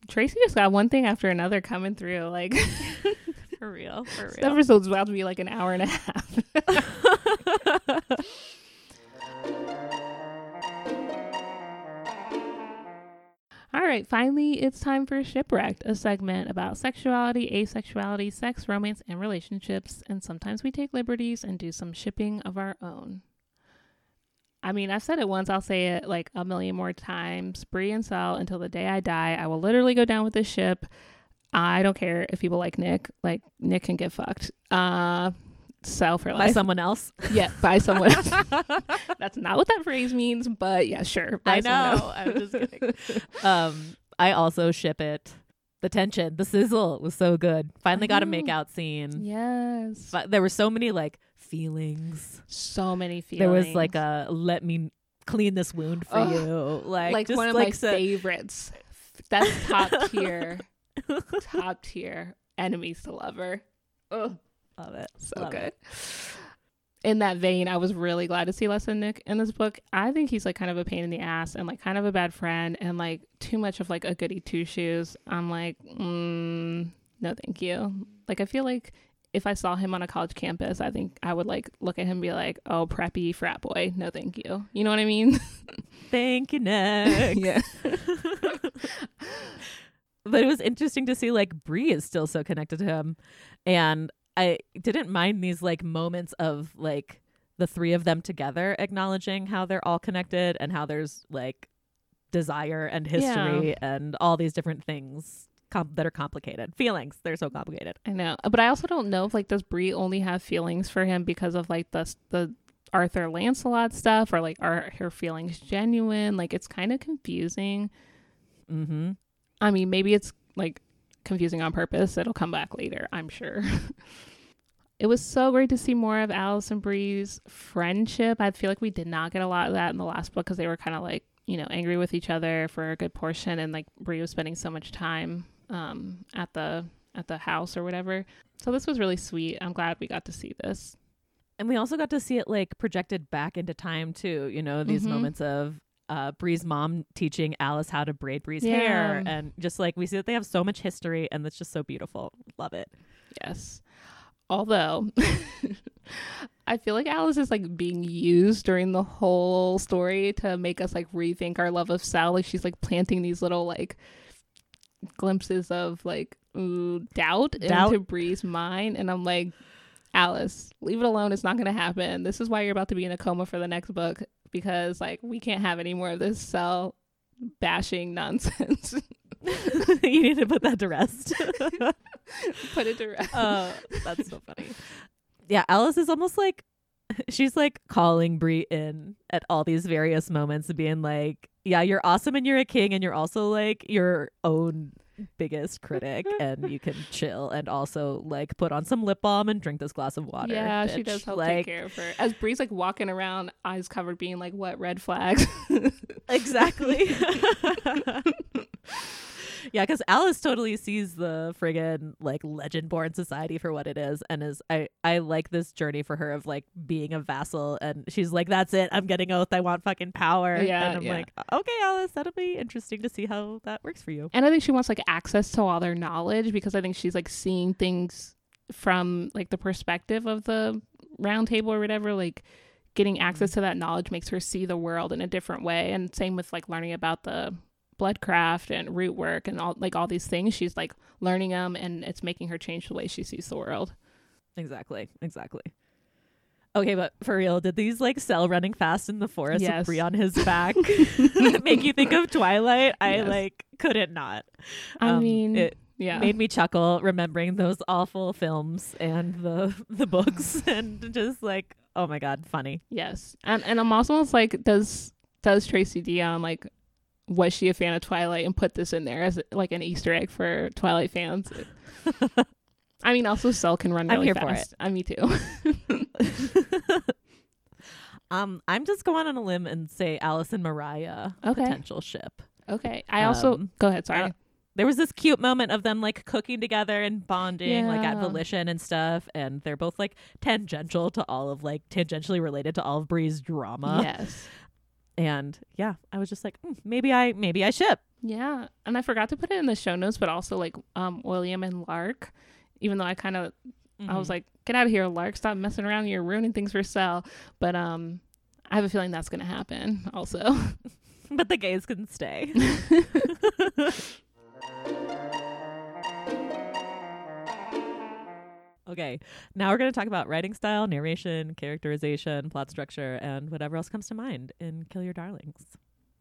Tracy just got one thing after another coming through. Like <laughs> For real. For real. this episode's about to be like an hour and a half. <laughs> All right, finally, it's time for Shipwrecked, a segment about sexuality, asexuality, sex, romance, and relationships. And sometimes we take liberties and do some shipping of our own. I mean, I've said it once, I'll say it like a million more times. Bree and Sel, until the day I die, I will literally go down with this ship. I don't care if people like Nick. Like, Nick can get fucked. Uh, Sel for By someone else. yeah, by <laughs> someone else. That's not what that phrase means, but yeah, sure. I know. I'm just <laughs> kidding. um, I also ship it. The tension, the sizzle was so good. Finally got a know. make out scene. Yes. But there were so many like feelings. so many feelings. There was like a let me clean this wound for Ugh. you. Like, like just one of like my so- favorites. That's top tier, <laughs> <laughs> top tier. Enemies to lover. Oh, Love it. so Love good. it. in that vein, I was really glad to see less than Nick in this book. I think he's like kind of a pain in the ass and like kind of a bad friend and like too much of like a goody two shoes. I'm like, mm, no, thank you. Like, I feel like if I saw him on a college campus, I think I would like look at him and be like, oh, preppy frat boy. No, thank you. You know what I mean? <laughs> Thank you, Nick. <laughs> yeah. But it was interesting to see like Bree is still so connected to him, and I didn't mind these like moments of like the three of them together acknowledging how they're all connected and how there's like desire and history and all these different things com- that are complicated feelings they're so complicated I know. But I also don't know if like does Bree only have feelings for him because of like the the Arthur Lancelot stuff or like are her feelings genuine? Like it's kind of confusing. mm-hmm I mean, maybe it's like confusing on purpose. It'll come back later, I'm sure. <laughs> it was so great to see more of Alice and Bree's friendship. I feel like we did not get a lot of that in the last book because they were kind of like, you know, angry with each other for a good portion and like Bree was spending so much time um at the at the house or whatever. So this was really sweet. I'm glad we got to see this. and we also got to see it like projected back into time too you know these Mhm. moments of uh Bree's mom teaching Alice how to braid Bree's Yeah. hair and just like we see that they have so much history and that's just so beautiful love it Yes. Although <laughs> I feel like Alice is like being used during the whole story to make us like rethink our love of Sel. Like she's like planting these little like glimpses of like ooh, doubt, Doubt. into Bree's mind. And I'm like, Alice, leave it alone. It's not going to happen. This is why you're about to be in a coma for the next book because like we can't have any more of this Sel bashing nonsense. <laughs> you need to put that to rest <laughs> Put it to rest. uh that's so funny yeah Alice is almost like <laughs> she's like calling Bree in at all these various moments and being like yeah you're awesome and you're a king and you're also like your own biggest critic <laughs> and you can chill and also like put on some lip balm and drink this glass of water Yeah, she does help like take care of her. As Bree's like walking around, eyes covered, being like, "What red flags?" exactly <laughs> <laughs> yeah because alice totally sees the friggin like Legendborn society for what it is and is i i like this journey for her of like being a vassal and she's like that's it i'm getting oath i want fucking power Yeah, and i'm yeah. like okay alice that'll be interesting to see how that works for you and I think she wants like access to all their knowledge because I think she's like seeing things from like the perspective of the round table or whatever. Like getting access mm. to that knowledge makes her see the world in a different way. And same with like learning about the bloodcraft and root work and all like all these things. She's like learning them, and it's making her change the way she sees the world. exactly exactly okay but for real did these like Sel running fast in the forest Yes. with Bree on his back <laughs> make you think of twilight i Yes. like couldn't not I Um, mean, it yeah. made me chuckle remembering those awful films and the <laughs> the books <laughs> and just like oh my god funny Yes, and and I'm also like, does does Tracy Deonn like was she a fan of Twilight and put this in there as like an Easter egg for Twilight fans? <laughs> I mean, also Sel can run really I'm here for fast. I'm me too. <laughs> um i'm just going on a limb and say alice and mariah Okay. potential ship okay, I also Um, go ahead. Sorry. uh, there was this cute moment of them like cooking together and bonding like at volition and stuff and they're both like tangential to all of like tangentially related to all of bree's drama yes. And yeah i was just like "Hmm, maybe i maybe i ship Yeah, and I forgot to put it in the show notes, but also like um William and Lark. Even though I kind of I was Mhm. like, get out of here, Lark! Stop messing around. You're ruining things for Sel. But um, I have a feeling that's gonna happen. Also. <laughs> but the gays can stay <laughs> <laughs> Okay, now we're going to talk about writing style, narration, characterization, plot structure, and whatever else comes to mind in Kill Your Darlings.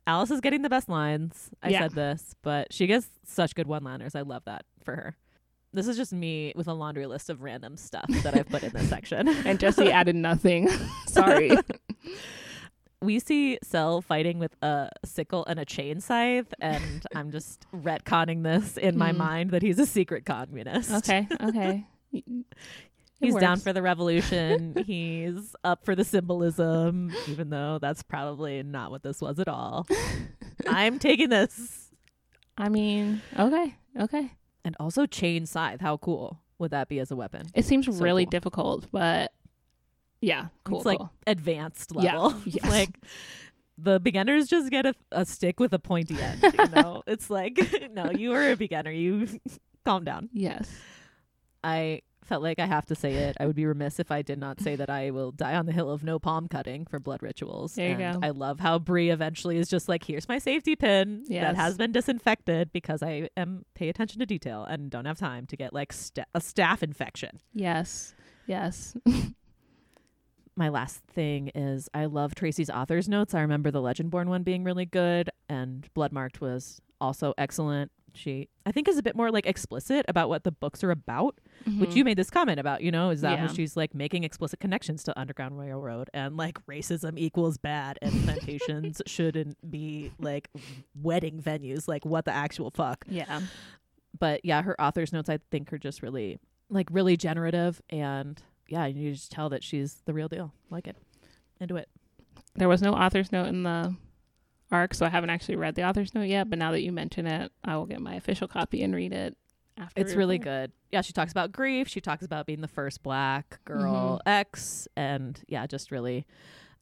Alice is getting the best lines. I Yeah. said this, but she gets such good one liners. I love that for her. This is just me with a laundry list of random stuff that I've put in this <laughs> section. and Jesse <laughs> added nothing. <laughs> Sorry. we see Sel fighting with a sickle and a chain scythe, and I'm just retconning this in my Mm. mind that he's a secret communist. Okay. Okay. <laughs> He's down for the revolution. <laughs> he's up for the symbolism, even though that's probably not what this was at all. I'm <laughs> taking this. I mean, okay. Okay. And also chain scythe. How cool would that be as a weapon? It seems So really cool. difficult, but Yeah, cool. it's like cool. advanced Yeah, level. yes. like the beginners just get a, a stick with a pointy end. You know, it's like no, you are a beginner. You calm down. yes. I felt like I have to say it. I would be remiss if I did not say that I will die on the hill of no palm cutting for blood rituals. There you and go. I love how Bree eventually is just like, here's my safety pin Yes. that has been disinfected because I am pay attention to detail and don't have time to get like sta- a staph infection. Yes. Yes. <laughs> my last thing is I love Tracy's author's notes. I remember the Legendborn one being really good, and Bloodmarked was also excellent. She, I think, is a bit more like explicit about what the books are about, which Mhm. you made this comment about. You know, is that Yeah. when she's like making explicit connections to Underground Railroad and like racism equals bad and <laughs> plantations shouldn't be like wedding venues. Like, what the actual fuck? Yeah. but yeah, her author's notes I think are just really like really generative and yeah, you just tell that she's the real deal. Like it. Into it. There was no author's note in the arc, so I haven't actually read the author's note yet. But now that you mention it, I will get my official copy and read it after. It's really good. Yeah, she talks about grief. She talks about being the first black girl ex and yeah, just really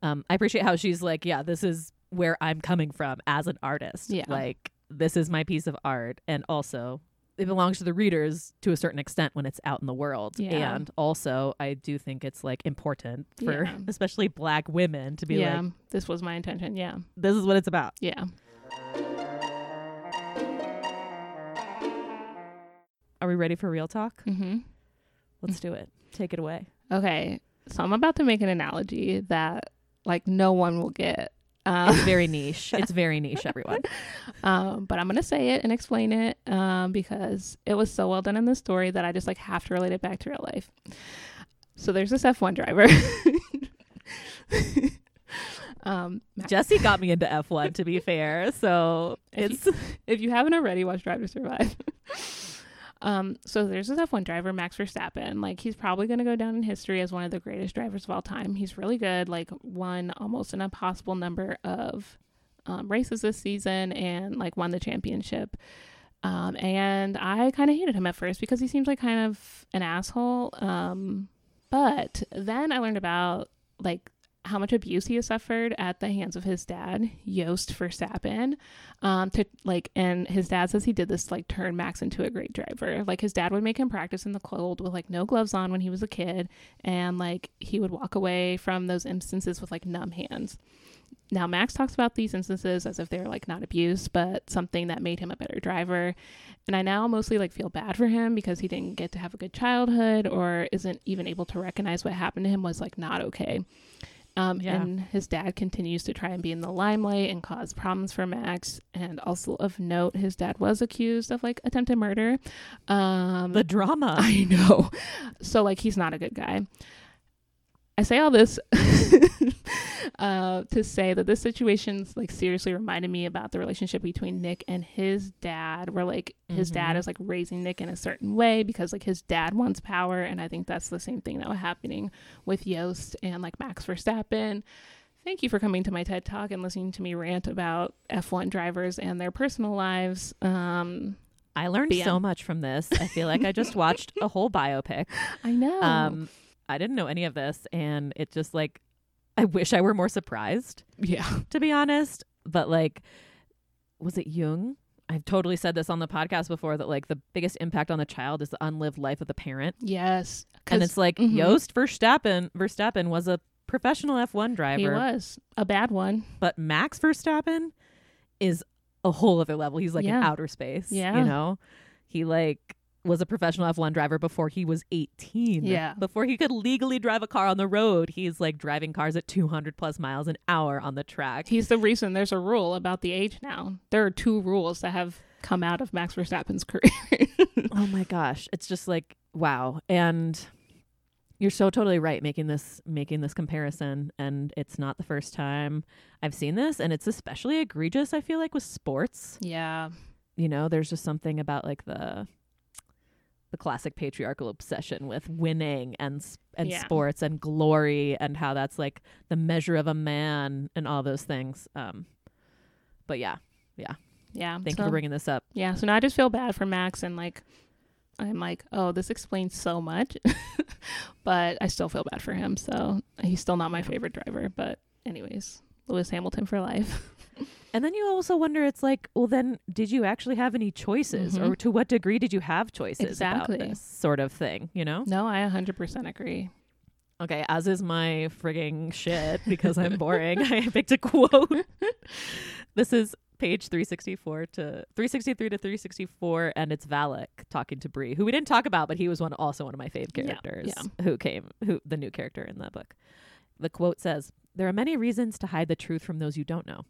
um I appreciate how she's like, yeah, this is where I'm coming from as an artist. Yeah. Like this is my piece of art and also it belongs to the readers to a certain extent when it's out in the world. Yeah. And also I do think it's like important for Yeah. <laughs> especially black women to be yeah, like, this was my intention. Yeah. this is what it's about. Yeah. Are we ready for real talk? Mm-hmm. Let's do it. Take it away. Okay. So I'm about to make an analogy that like no one will get. Um, It's very niche. It's very niche, everyone. um, but I'm gonna say it and explain it um, because it was so well done in the story that I just like have to relate it back to real life. So there's this F1 driver. <laughs> um, Jesse got me into F1 to be fair. So If it's <laughs> if you haven't already, watched Drive to Survive. Um, so there's this F1 driver, Max Verstappen. Like he's probably going to go down in history as one of the greatest drivers of all time. He's really good. Like won almost an impossible number of um, races this season and like won the championship. Um, and I kind of hated him at first because he seems like kind of an asshole. Um, but then I learned about like how much abuse he has suffered at the hands of his dad, Jos Verstappen. Um, to like, and his dad says he did this like turn Max into a great driver. Like his dad would make him practice in the cold with like no gloves on when he was a kid, and like he would walk away from those instances with like numb hands. Now Max talks about these instances as if they're like not abuse, but something that made him a better driver. And I now mostly like feel bad for him because he didn't get to have a good childhood or isn't even able to recognize what happened to him was like not okay. Um, Yeah. And his dad continues to try and be in the limelight and cause problems for Max. And also of note, his dad was accused of like attempted murder. Um, the drama. <laughs> I know. So like he's not a good guy. I say all this <laughs> uh, to say that this situation's like seriously reminded me about the relationship between Nick and his dad, where like his dad Mhm. is like raising Nick in a certain way because like his dad wants power, and I think that's the same thing that was happening with Jos and like Max Verstappen. Thank you for coming to my TED Talk and listening to me rant about F1 drivers and their personal lives. Um, I learned yeah. so much from this. I feel like I just watched a whole biopic. <laughs> I know. Um, I didn't know any of this, and it just like I wish I were more surprised, yeah. to be honest. But like, was it Jung? I've totally said this on the podcast before that like the biggest impact on the child is the unlived life of the parent, Yes. and it's like mhm. Jos Verstappen. Verstappen was a professional F1 driver. He was a bad one. but Max Verstappen is a whole other level. He's like in outer space. Yeah. You know? He like was a professional F1 driver before he was 18. Yeah. Before he could legally drive a car on the road, he's like driving cars at 200 plus miles an hour on the track. He's the reason there's a rule about the age now. There are two rules that have come out of Max Verstappen's <laughs> career. oh my gosh. It's just like wow. And you're so totally right making this making this comparison and it's not the first time I've seen this and it's especially egregious I feel like with sports. yeah. you know there's just something about like the the classic patriarchal obsession with winning and and Yeah. sports and glory and how that's like the measure of a man and all those things um but yeah, yeah Yeah. thank so, you for bringing this up Yeah. So now I just feel bad for Max and like I'm like, oh, this explains so much. <laughs> but I still feel bad for him. So he's still not my favorite driver. But, anyways, Lewis Hamilton for life. <laughs> And then you also wonder, it's like, well, then did you actually have any choices, Mhm. or to what degree did you have choices Exactly. about this sort of thing? You know? no, I 100% agree. Okay, as is my frigging shit <laughs> because I'm boring. <laughs> I picked a quote. <laughs> this is page 364 to 363 to 364, and it's Valec talking to Bree, who we didn't talk about, but he was one also one of my fave Yeah, characters yeah. who came, who the new character in the book. The quote says, "There are many reasons to hide the truth from those you don't know."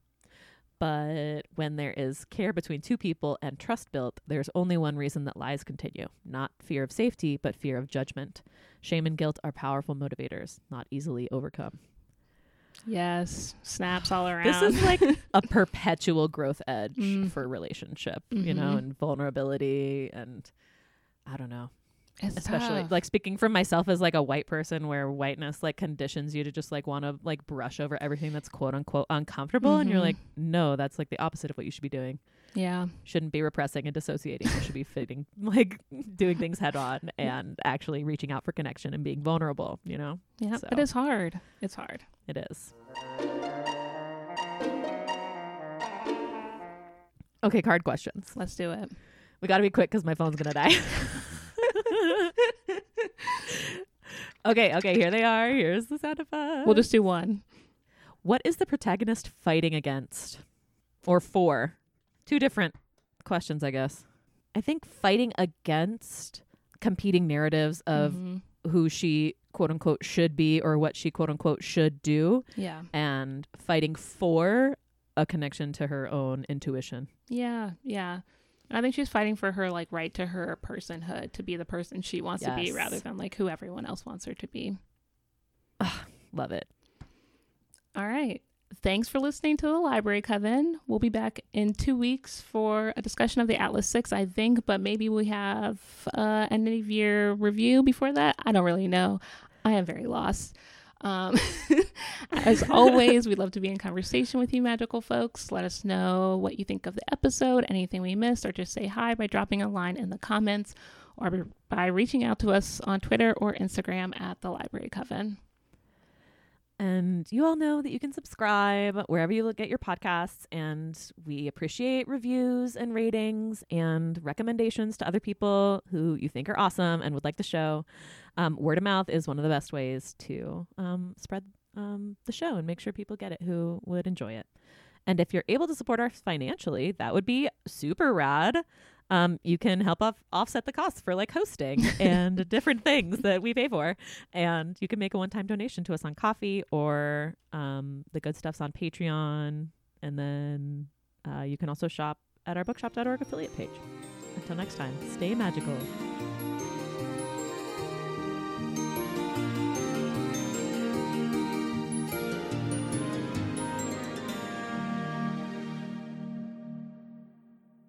But when there is care between two people and trust built, there's only one reason that lies continue. Not fear of safety, but fear of judgment. Shame and guilt are powerful motivators, not easily overcome. Yes. Snaps all around. This is like <laughs> a perpetual growth edge Mm. for relationship, you know, Mhm. and vulnerability and I don't know. It's Especially tough. like speaking from myself as like a white person where whiteness like conditions you to just like want to like brush over everything that's quote unquote uncomfortable and you're Mhm. like no, that's like the opposite of what you should be doing. yeah. Shouldn't be repressing and dissociating. You should be fitting <laughs> like doing things head on <laughs> and actually reaching out for connection and being vulnerable, you know? Yeah. So. But it's hard. It's hard. It is. Okay, card questions. Let's do it. We got to be quick because my phone's going to die. <laughs> okay, okay, here they are. Here's the sound effect. We'll just do one. what is the protagonist fighting against or for? Two different questions, I guess. I think fighting against competing narratives of Mhm. who she quote unquote should be or what she quote unquote should do Yeah. and fighting for a connection to her own intuition. Yeah. Yeah. I think she's fighting for her like right to her personhood to be the person she wants to be rather than like who everyone else wants her to be. Love it. All right. Thanks for listening to the Library Coven. We'll be back in two weeks for a discussion of the Atlas 6, I think, but maybe we have uh, end of year review before that. I don't really know. I am very lost. Um, <laughs> as <laughs> always, we'd love to be in conversation with you, magical folks. Let us know what you think of the episode, anything we missed, or just say hi by dropping a line in the comments or by reaching out to us on Twitter or Instagram at the Library Coven. And you all know that you can subscribe wherever you look at your podcasts. And we appreciate reviews and ratings and recommendations to other people who you think are awesome and would like the show. Um, word of mouth is one of the best ways to um, spread um, the show and make sure people get it who would enjoy it. And if you're able to support us financially, that would be super rad. Um, you can help off- offset the costs for like hosting <laughs> and different things that we pay for. And you can make a one time donation to us on Ko-fi or um, the good stuff's on Patreon. And then uh, you can also shop at our bookshop.org affiliate page. Until next time, stay magical.